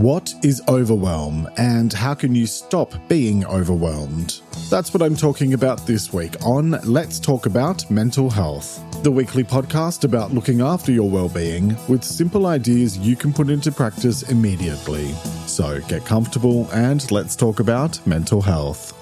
What is overwhelm and how can you stop being overwhelmed? That's what I'm talking about this week on Let's Talk About Mental Health, the weekly podcast about looking after your well-being with simple ideas you can put into practice immediately. So get comfortable and let's talk about mental health.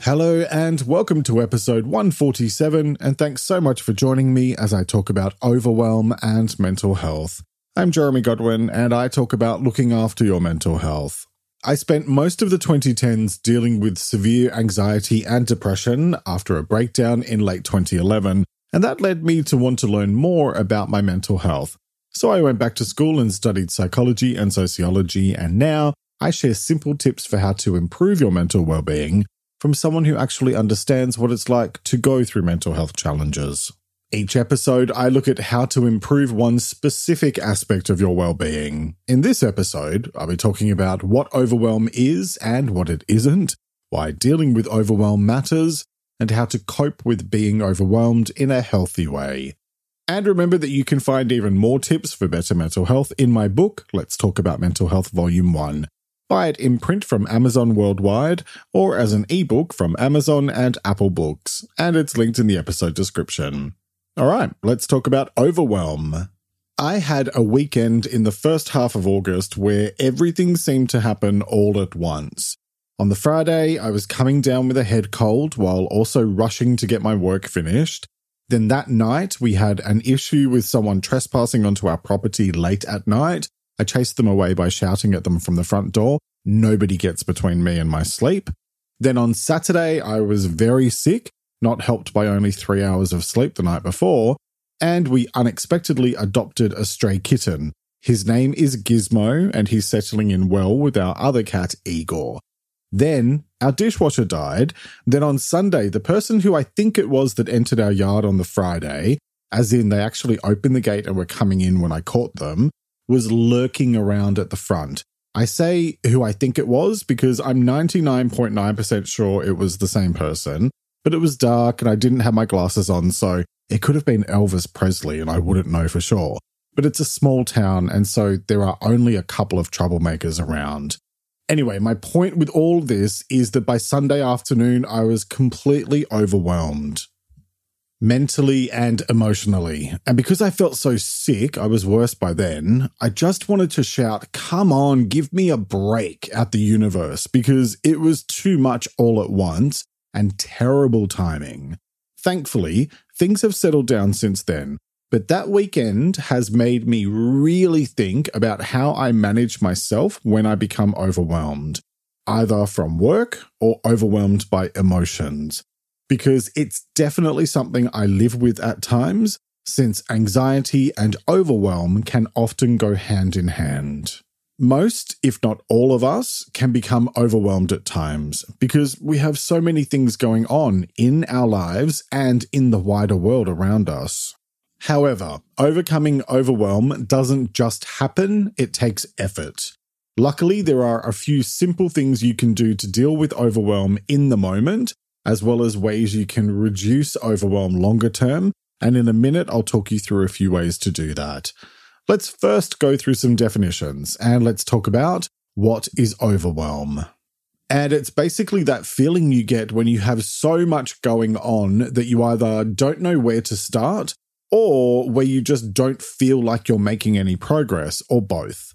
Hello and welcome to episode 147 and thanks so much for joining me as I talk about overwhelm and mental health. I'm Jeremy Godwin, and I talk about looking after your mental health. I spent most of the 2010s dealing with severe anxiety and depression after a breakdown in late 2011, and that led me to want to learn more about my mental health. So I went back to school and studied psychology and sociology, and now I share simple tips for how to improve your mental well-being from someone who actually understands what it's like to go through mental health challenges. Each episode, I look at how to improve one specific aspect of your well-being. In this episode, I'll be talking about what overwhelm is and what it isn't, why dealing with overwhelm matters, and how to cope with being overwhelmed in a healthy way. And remember that you can find even more tips for better mental health in my book, Let's Talk About Mental Health Volume 1. Buy it in print from Amazon worldwide or as an ebook from Amazon and Apple Books, and it's linked in the episode description. All right, let's talk about overwhelm. I had a weekend in the first half of August where everything seemed to happen all at once. On the Friday, I was coming down with a head cold while also rushing to get my work finished. Then that night, we had an issue with someone trespassing onto our property late at night. I chased them away by shouting at them from the front door. Nobody gets between me and my sleep. Then on Saturday, I was very sick not helped by only three hours of sleep the night before, and we unexpectedly adopted a stray kitten. His name is Gizmo, and he's settling in well with our other cat, Igor. Then our dishwasher died. Then on Sunday, the person who I think it was that entered our yard on the Friday, as in they actually opened the gate and were coming in when I caught them, was lurking around at the front. I say who I think it was because I'm 99.9% sure it was the same person but it was dark and I didn't have my glasses on, so it could have been Elvis Presley and I wouldn't know for sure. But it's a small town, and so there are only a couple of troublemakers around. Anyway, my point with all this is that by Sunday afternoon, I was completely overwhelmed mentally and emotionally. And because I felt so sick, I was worse by then. I just wanted to shout, Come on, give me a break at the universe because it was too much all at once and terrible timing. Thankfully, things have settled down since then, but that weekend has made me really think about how I manage myself when I become overwhelmed, either from work or overwhelmed by emotions, because it's definitely something I live with at times, since anxiety and overwhelm can often go hand in hand. Most, if not all of us, can become overwhelmed at times because we have so many things going on in our lives and in the wider world around us. However, overcoming overwhelm doesn't just happen, it takes effort. Luckily, there are a few simple things you can do to deal with overwhelm in the moment, as well as ways you can reduce overwhelm longer term. And in a minute, I'll talk you through a few ways to do that. Let's first go through some definitions and let's talk about what is overwhelm. And it's basically that feeling you get when you have so much going on that you either don't know where to start or where you just don't feel like you're making any progress, or both.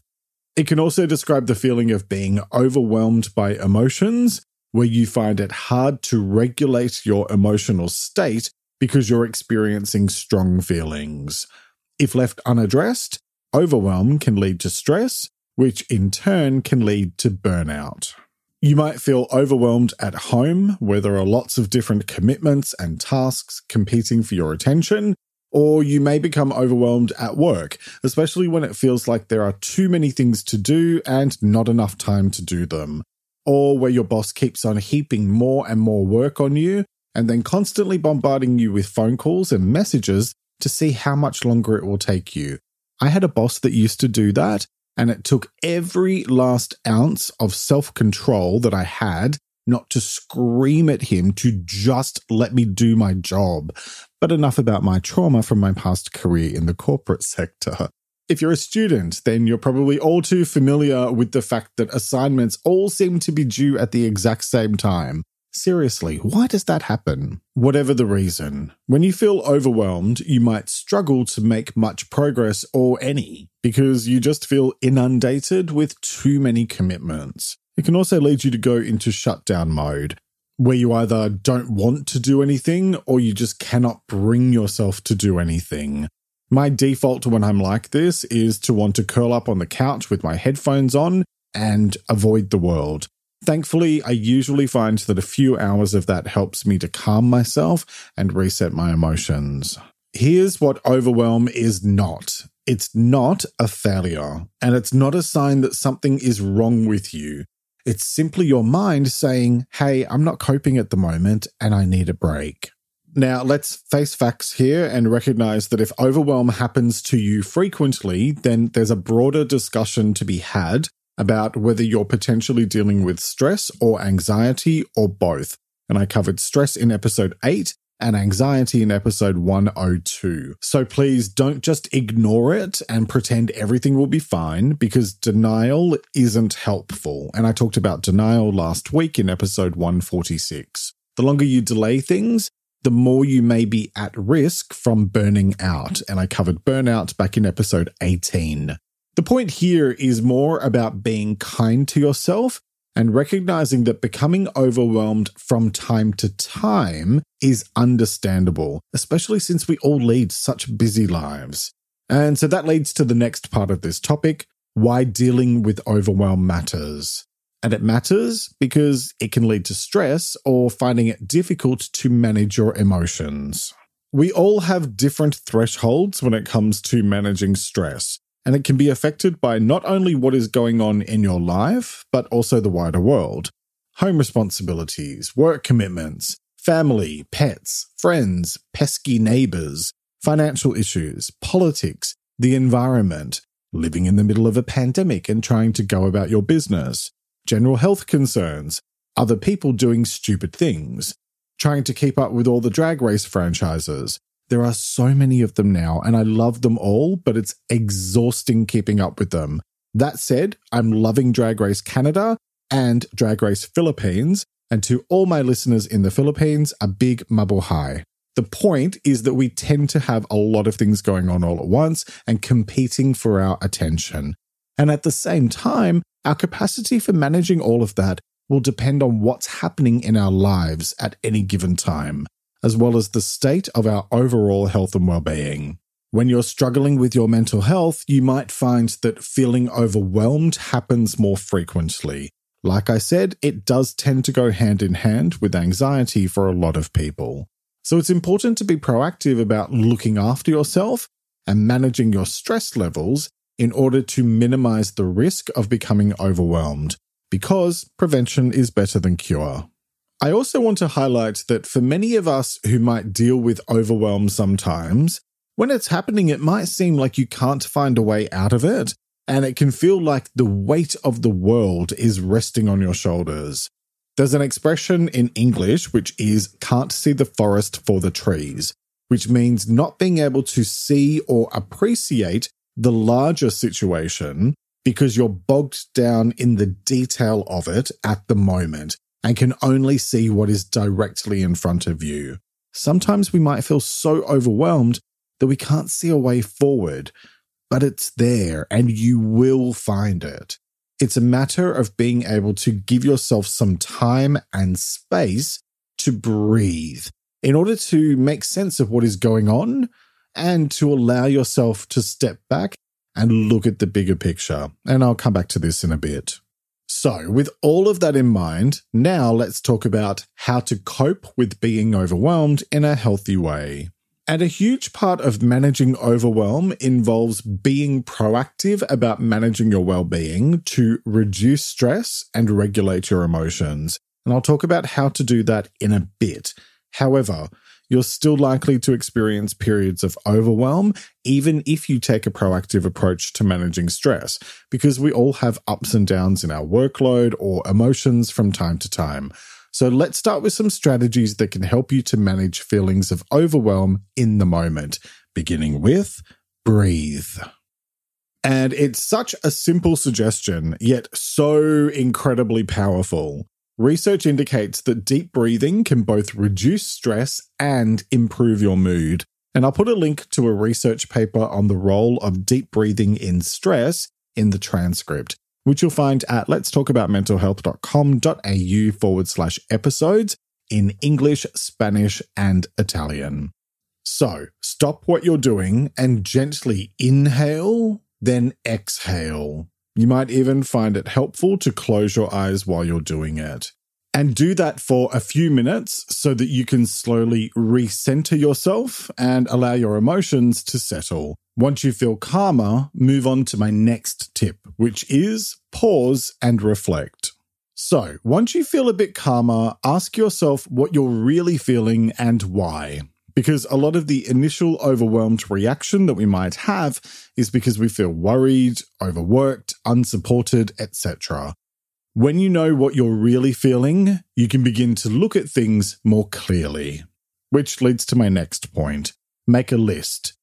It can also describe the feeling of being overwhelmed by emotions, where you find it hard to regulate your emotional state because you're experiencing strong feelings. If left unaddressed, overwhelm can lead to stress, which in turn can lead to burnout. You might feel overwhelmed at home, where there are lots of different commitments and tasks competing for your attention, or you may become overwhelmed at work, especially when it feels like there are too many things to do and not enough time to do them, or where your boss keeps on heaping more and more work on you and then constantly bombarding you with phone calls and messages to see how much longer it will take you. I had a boss that used to do that, and it took every last ounce of self control that I had not to scream at him to just let me do my job. But enough about my trauma from my past career in the corporate sector. If you're a student, then you're probably all too familiar with the fact that assignments all seem to be due at the exact same time. Seriously, why does that happen? Whatever the reason, when you feel overwhelmed, you might struggle to make much progress or any because you just feel inundated with too many commitments. It can also lead you to go into shutdown mode, where you either don't want to do anything or you just cannot bring yourself to do anything. My default when I'm like this is to want to curl up on the couch with my headphones on and avoid the world. Thankfully, I usually find that a few hours of that helps me to calm myself and reset my emotions. Here's what overwhelm is not it's not a failure, and it's not a sign that something is wrong with you. It's simply your mind saying, Hey, I'm not coping at the moment and I need a break. Now, let's face facts here and recognize that if overwhelm happens to you frequently, then there's a broader discussion to be had about whether you're potentially dealing with stress or anxiety or both. And I covered stress in episode 8 and anxiety in episode 102. So please don't just ignore it and pretend everything will be fine because denial isn't helpful. And I talked about denial last week in episode 146. The longer you delay things, the more you may be at risk from burning out. And I covered burnout back in episode 18. The point here is more about being kind to yourself and recognizing that becoming overwhelmed from time to time is understandable, especially since we all lead such busy lives. And so that leads to the next part of this topic why dealing with overwhelm matters. And it matters because it can lead to stress or finding it difficult to manage your emotions. We all have different thresholds when it comes to managing stress and it can be affected by not only what is going on in your life, but also the wider world. Home responsibilities, work commitments, family, pets, friends, pesky neighbors, financial issues, politics, the environment, living in the middle of a pandemic and trying to go about your business, general health concerns, other people doing stupid things, trying to keep up with all the drag race franchises, there are so many of them now, and I love them all, but it's exhausting keeping up with them. That said, I'm loving Drag Race Canada and Drag Race Philippines, and to all my listeners in the Philippines, a big mabuhay. The point is that we tend to have a lot of things going on all at once and competing for our attention. And at the same time, our capacity for managing all of that will depend on what's happening in our lives at any given time as well as the state of our overall health and well-being. When you're struggling with your mental health, you might find that feeling overwhelmed happens more frequently. Like I said, it does tend to go hand in hand with anxiety for a lot of people. So it's important to be proactive about looking after yourself and managing your stress levels in order to minimize the risk of becoming overwhelmed, because prevention is better than cure. I also want to highlight that for many of us who might deal with overwhelm sometimes, when it's happening, it might seem like you can't find a way out of it, and it can feel like the weight of the world is resting on your shoulders. There's an expression in English which is can't see the forest for the trees, which means not being able to see or appreciate the larger situation because you're bogged down in the detail of it at the moment and can only see what is directly in front of you. Sometimes we might feel so overwhelmed that we can't see a way forward, but it's there and you will find it. It's a matter of being able to give yourself some time and space to breathe in order to make sense of what is going on and to allow yourself to step back and look at the bigger picture. And I'll come back to this in a bit. So, with all of that in mind, now let's talk about how to cope with being overwhelmed in a healthy way. And a huge part of managing overwhelm involves being proactive about managing your well being to reduce stress and regulate your emotions. And I'll talk about how to do that in a bit. However, you're still likely to experience periods of overwhelm, even if you take a proactive approach to managing stress, because we all have ups and downs in our workload or emotions from time to time. So let's start with some strategies that can help you to manage feelings of overwhelm in the moment, beginning with breathe. And it's such a simple suggestion, yet so incredibly powerful. Research indicates that deep breathing can both reduce stress and improve your mood. And I'll put a link to a research paper on the role of deep breathing in stress in the transcript, which you'll find at letstalkaboutmentalhealth.com.au forward slash episodes in English, Spanish, and Italian. So stop what you're doing and gently inhale, then exhale. You might even find it helpful to close your eyes while you're doing it. And do that for a few minutes so that you can slowly recenter yourself and allow your emotions to settle. Once you feel calmer, move on to my next tip, which is pause and reflect. So, once you feel a bit calmer, ask yourself what you're really feeling and why. Because a lot of the initial overwhelmed reaction that we might have is because we feel worried, overworked, unsupported, etc. When you know what you're really feeling, you can begin to look at things more clearly. Which leads to my next point make a list.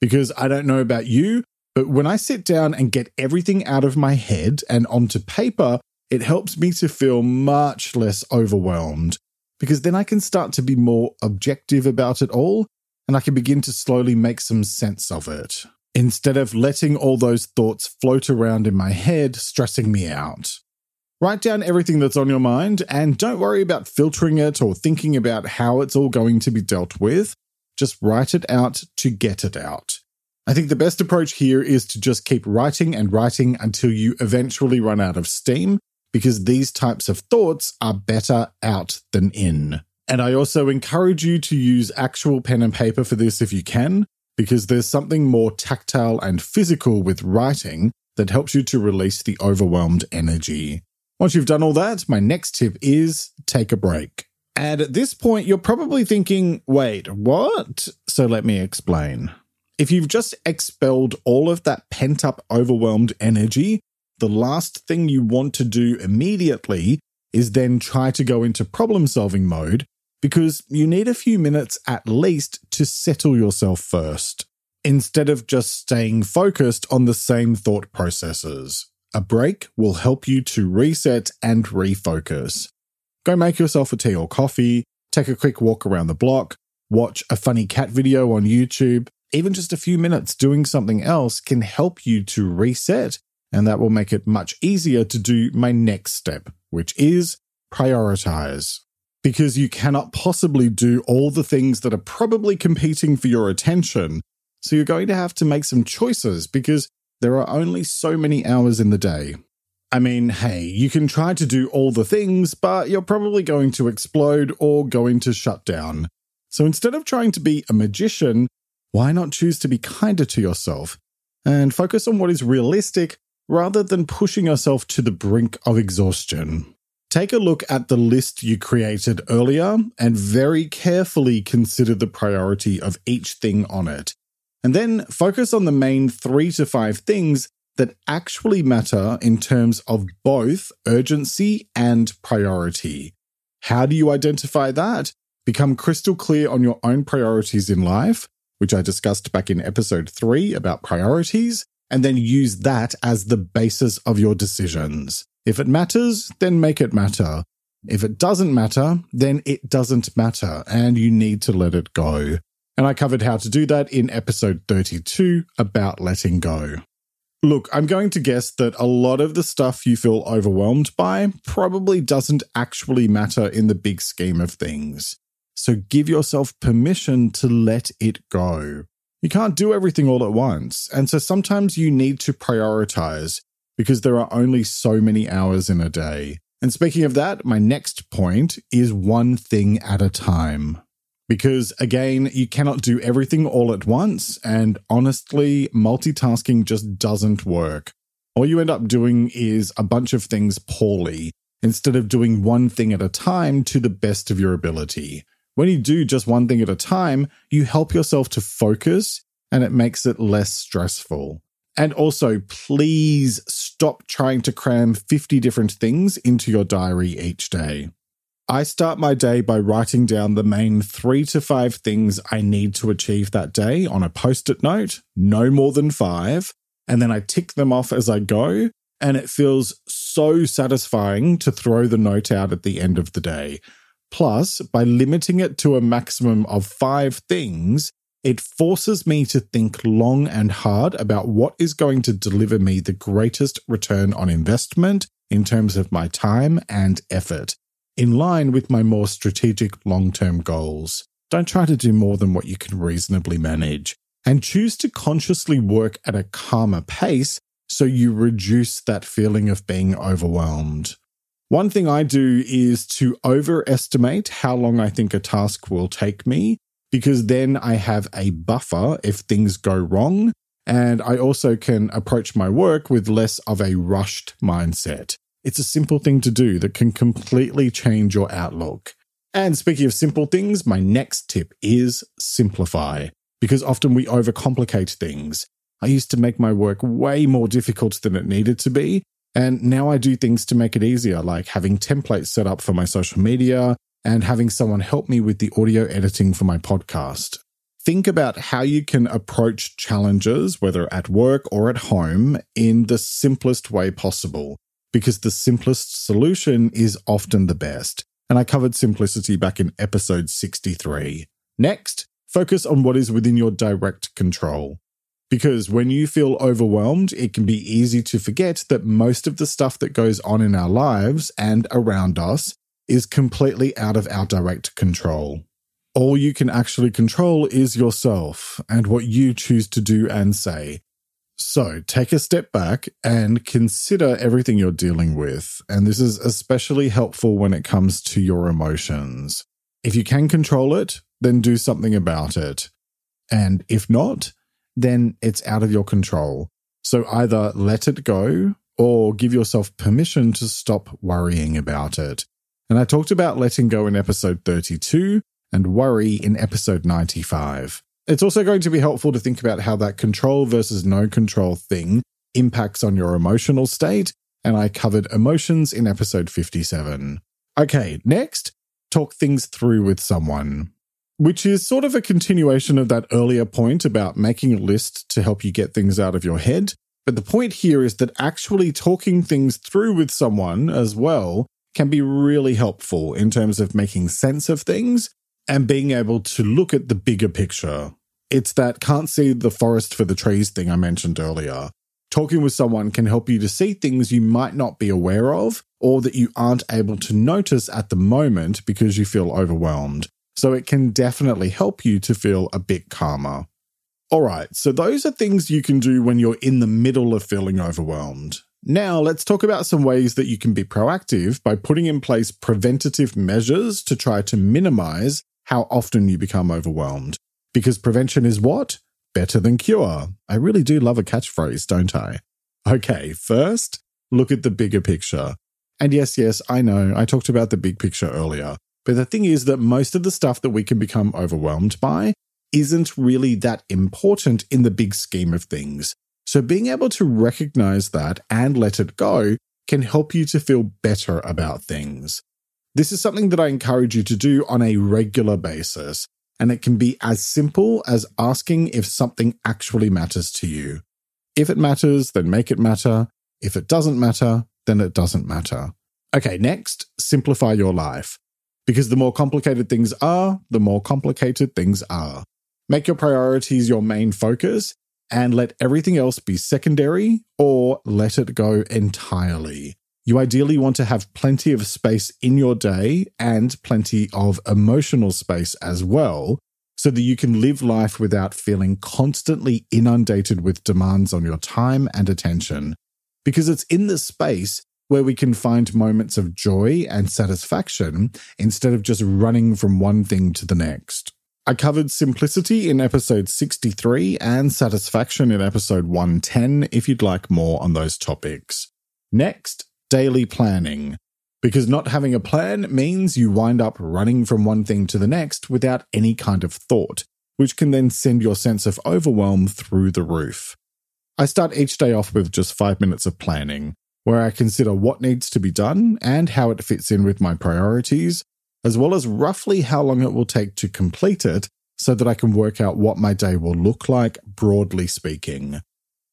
Because I don't know about you, but when I sit down and get everything out of my head and onto paper, it helps me to feel much less overwhelmed because then I can start to be more objective about it all and I can begin to slowly make some sense of it instead of letting all those thoughts float around in my head, stressing me out. Write down everything that's on your mind and don't worry about filtering it or thinking about how it's all going to be dealt with. Just write it out to get it out. I think the best approach here is to just keep writing and writing until you eventually run out of steam because these types of thoughts are better out than in. And I also encourage you to use actual pen and paper for this if you can, because there's something more tactile and physical with writing that helps you to release the overwhelmed energy. Once you've done all that, my next tip is take a break. And at this point, you're probably thinking, wait, what? So let me explain. If you've just expelled all of that pent up, overwhelmed energy, the last thing you want to do immediately is then try to go into problem solving mode because you need a few minutes at least to settle yourself first, instead of just staying focused on the same thought processes. A break will help you to reset and refocus. Go make yourself a tea or coffee, take a quick walk around the block, watch a funny cat video on YouTube. Even just a few minutes doing something else can help you to reset and that will make it much easier to do my next step, which is prioritize. Because you cannot possibly do all the things that are probably competing for your attention. So you're going to have to make some choices because there are only so many hours in the day. I mean, hey, you can try to do all the things, but you're probably going to explode or going to shut down. So instead of trying to be a magician, why not choose to be kinder to yourself and focus on what is realistic rather than pushing yourself to the brink of exhaustion. Take a look at the list you created earlier and very carefully consider the priority of each thing on it. And then focus on the main three to five things that actually matter in terms of both urgency and priority. How do you identify that? Become crystal clear on your own priorities in life, which I discussed back in episode three about priorities, and then use that as the basis of your decisions. If it matters, then make it matter. If it doesn't matter, then it doesn't matter and you need to let it go. And I covered how to do that in episode 32 about letting go. Look, I'm going to guess that a lot of the stuff you feel overwhelmed by probably doesn't actually matter in the big scheme of things. So give yourself permission to let it go. You can't do everything all at once, and so sometimes you need to prioritize because there are only so many hours in a day. And speaking of that, my next point is one thing at a time. Because again, you cannot do everything all at once, and honestly, multitasking just doesn't work. All you end up doing is a bunch of things poorly instead of doing one thing at a time to the best of your ability. When you do just one thing at a time, you help yourself to focus and it makes it less stressful. And also, please stop trying to cram 50 different things into your diary each day. I start my day by writing down the main three to five things I need to achieve that day on a post it note, no more than five. and then I tick them off as I go. And it feels so satisfying to throw the note out at the end of the day. Plus, by limiting it to a maximum of five things, it forces me to think long and hard about what is going to deliver me the greatest return on investment in terms of my time and effort, in line with my more strategic long term goals. Don't try to do more than what you can reasonably manage, and choose to consciously work at a calmer pace so you reduce that feeling of being overwhelmed. One thing I do is to overestimate how long I think a task will take me, because then I have a buffer if things go wrong. And I also can approach my work with less of a rushed mindset. It's a simple thing to do that can completely change your outlook. And speaking of simple things, my next tip is simplify, because often we overcomplicate things. I used to make my work way more difficult than it needed to be. And now I do things to make it easier, like having templates set up for my social media and having someone help me with the audio editing for my podcast. Think about how you can approach challenges, whether at work or at home, in the simplest way possible, because the simplest solution is often the best. And I covered simplicity back in episode 63. Next, focus on what is within your direct control. Because when you feel overwhelmed, it can be easy to forget that most of the stuff that goes on in our lives and around us is completely out of our direct control. All you can actually control is yourself and what you choose to do and say. So take a step back and consider everything you're dealing with. And this is especially helpful when it comes to your emotions. If you can control it, then do something about it. And if not, then it's out of your control. So either let it go or give yourself permission to stop worrying about it. And I talked about letting go in episode 32 and worry in episode 95. It's also going to be helpful to think about how that control versus no control thing impacts on your emotional state. And I covered emotions in episode 57. Okay, next, talk things through with someone which is sort of a continuation of that earlier point about making a list to help you get things out of your head. But the point here is that actually talking things through with someone as well can be really helpful in terms of making sense of things and being able to look at the bigger picture. It's that can't see the forest for the trees thing I mentioned earlier. Talking with someone can help you to see things you might not be aware of or that you aren't able to notice at the moment because you feel overwhelmed. So it can definitely help you to feel a bit calmer. All right, so those are things you can do when you're in the middle of feeling overwhelmed. Now, let's talk about some ways that you can be proactive by putting in place preventative measures to try to minimize how often you become overwhelmed. Because prevention is what? Better than cure. I really do love a catchphrase, don't I? Okay, first, look at the bigger picture. And yes, yes, I know, I talked about the big picture earlier. But the thing is that most of the stuff that we can become overwhelmed by isn't really that important in the big scheme of things. So being able to recognize that and let it go can help you to feel better about things. This is something that I encourage you to do on a regular basis, and it can be as simple as asking if something actually matters to you. If it matters, then make it matter. If it doesn't matter, then it doesn't matter. Okay, next, simplify your life. Because the more complicated things are, the more complicated things are. Make your priorities your main focus and let everything else be secondary or let it go entirely. You ideally want to have plenty of space in your day and plenty of emotional space as well, so that you can live life without feeling constantly inundated with demands on your time and attention. Because it's in this space where we can find moments of joy and satisfaction instead of just running from one thing to the next. I covered simplicity in episode 63 and satisfaction in episode 110 if you'd like more on those topics. Next, daily planning. Because not having a plan means you wind up running from one thing to the next without any kind of thought, which can then send your sense of overwhelm through the roof. I start each day off with just five minutes of planning where I consider what needs to be done and how it fits in with my priorities, as well as roughly how long it will take to complete it so that I can work out what my day will look like, broadly speaking.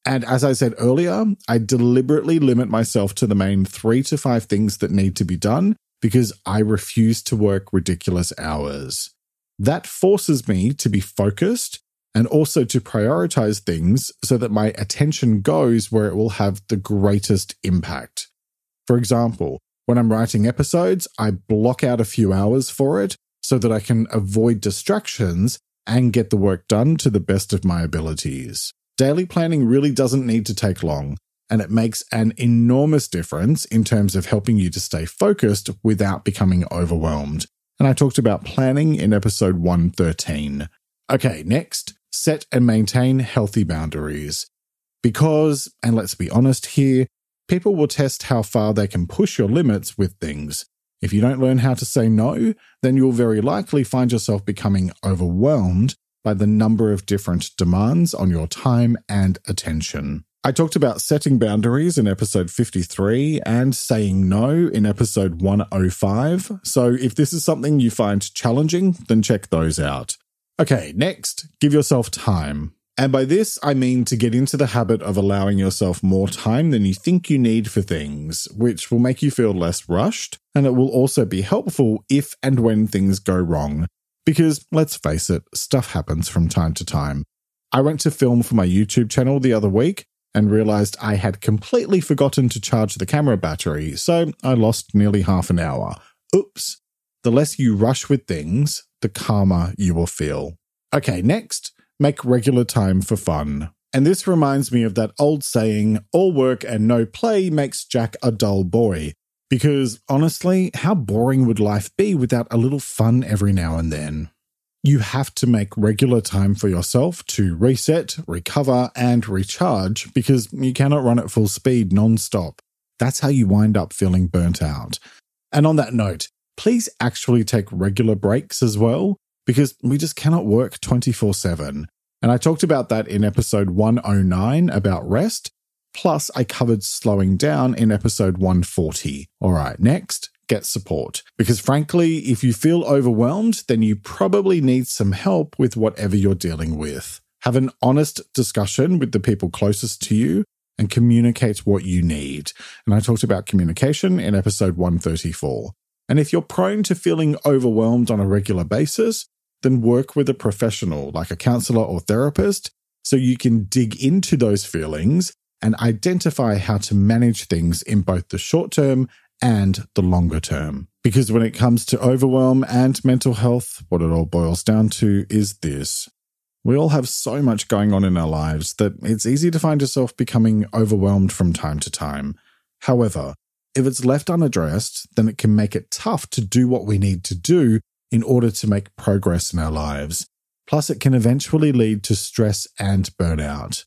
And as I said earlier, I deliberately limit myself to the main three to five things that need to be done because I refuse to work ridiculous hours. That forces me to be focused and also to prioritize things so that my attention goes where it will have the greatest impact. For example, when I'm writing episodes, I block out a few hours for it so that I can avoid distractions and get the work done to the best of my abilities. Daily planning really doesn't need to take long, and it makes an enormous difference in terms of helping you to stay focused without becoming overwhelmed. And I talked about planning in episode 113. Okay, next, set and maintain healthy boundaries. Because, and let's be honest here, people will test how far they can push your limits with things. If you don't learn how to say no, then you'll very likely find yourself becoming overwhelmed by the number of different demands on your time and attention. I talked about setting boundaries in episode 53 and saying no in episode 105. So if this is something you find challenging, then check those out. Okay, next, give yourself time. And by this, I mean to get into the habit of allowing yourself more time than you think you need for things, which will make you feel less rushed, and it will also be helpful if and when things go wrong. Because let's face it, stuff happens from time to time. I went to film for my YouTube channel the other week, and realized I had completely forgotten to charge the camera battery, so I lost nearly half an hour. Oops. The less you rush with things, the calmer you will feel. Okay, next, make regular time for fun. And this reminds me of that old saying, all work and no play makes Jack a dull boy. Because honestly, how boring would life be without a little fun every now and then? you have to make regular time for yourself to reset, recover, and recharge because you cannot run at full speed non-stop. That's how you wind up feeling burnt out. And on that note, please actually take regular breaks as well because we just cannot work 24 7. And I talked about that in episode 109 about rest. Plus, I covered slowing down in episode 140. All right, next, get support. Because frankly, if you feel overwhelmed, then you probably need some help with whatever you're dealing with. Have an honest discussion with the people closest to you and communicate what you need. And I talked about communication in episode 134. And if you're prone to feeling overwhelmed on a regular basis, then work with a professional like a counselor or therapist so you can dig into those feelings and identify how to manage things in both the short term and the longer term. Because when it comes to overwhelm and mental health, what it all boils down to is this. We all have so much going on in our lives that it's easy to find yourself becoming overwhelmed from time to time. However, if it's left unaddressed, then it can make it tough to do what we need to do in order to make progress in our lives. Plus, it can eventually lead to stress and burnout.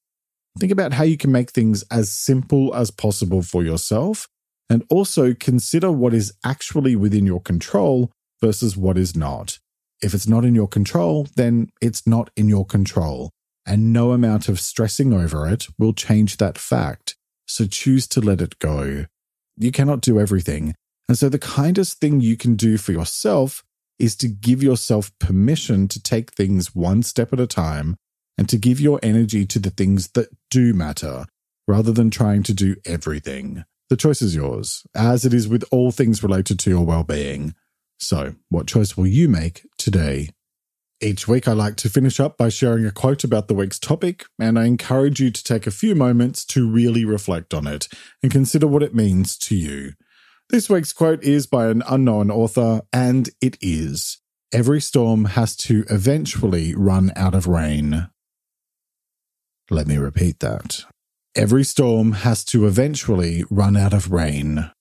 Think about how you can make things as simple as possible for yourself and also consider what is actually within your control versus what is not. If it's not in your control, then it's not in your control, and no amount of stressing over it will change that fact. So choose to let it go. You cannot do everything. And so the kindest thing you can do for yourself is to give yourself permission to take things one step at a time and to give your energy to the things that do matter rather than trying to do everything. The choice is yours, as it is with all things related to your well being. So, what choice will you make today? Each week, I like to finish up by sharing a quote about the week's topic, and I encourage you to take a few moments to really reflect on it and consider what it means to you. This week's quote is by an unknown author, and it is Every storm has to eventually run out of rain. Let me repeat that. Every storm has to eventually run out of rain.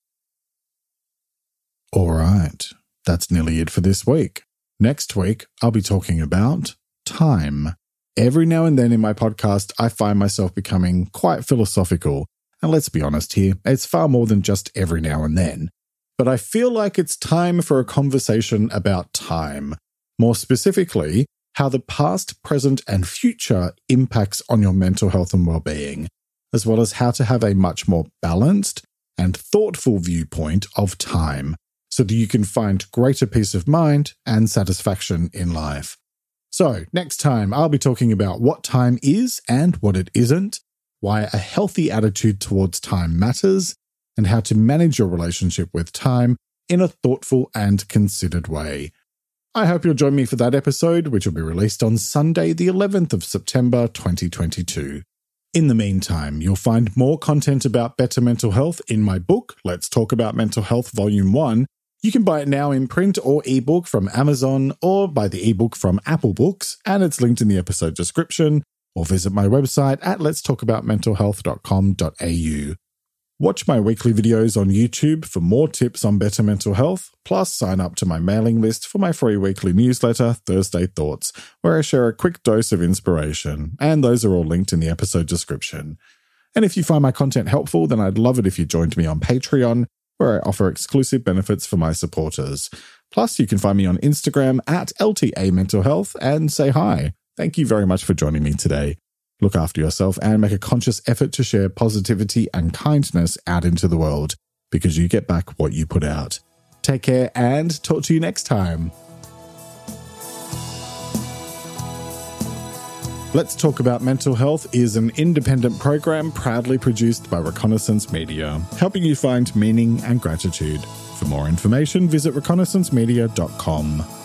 All right, that's nearly it for this week. Next week, I'll be talking about time. Every now and then in my podcast, I find myself becoming quite philosophical. And let's be honest here, it's far more than just every now and then. But I feel like it's time for a conversation about time. More specifically, how the past, present, and future impacts on your mental health and well-being as well as how to have a much more balanced and thoughtful viewpoint of time so that you can find greater peace of mind and satisfaction in life. So, next time I'll be talking about what time is and what it isn't, why a healthy attitude towards time matters, and how to manage your relationship with time in a thoughtful and considered way. I hope you'll join me for that episode, which will be released on Sunday, the 11th of September 2022. In the meantime, you'll find more content about better mental health in my book, Let's Talk About Mental Health Volume 1. You can buy it now in print or ebook from Amazon or buy the ebook from Apple Books, and it's linked in the episode description, or visit my website at letstalkaboutmentalhealth.com.au. Watch my weekly videos on YouTube for more tips on better mental health, plus sign up to my mailing list for my free weekly newsletter, Thursday Thoughts, where I share a quick dose of inspiration, and those are all linked in the episode description. And if you find my content helpful, then I'd love it if you joined me on Patreon, where I offer exclusive benefits for my supporters. Plus, you can find me on Instagram at LTA Mental Health and say hi. Thank you very much for joining me today. Look after yourself and make a conscious effort to share positivity and kindness out into the world because you get back what you put out. Take care and talk to you next time. Let's Talk About Mental Health is an independent program proudly produced by Reconnaissance Media, helping you find meaning and gratitude. For more information, visit reconnaissancemedia.com.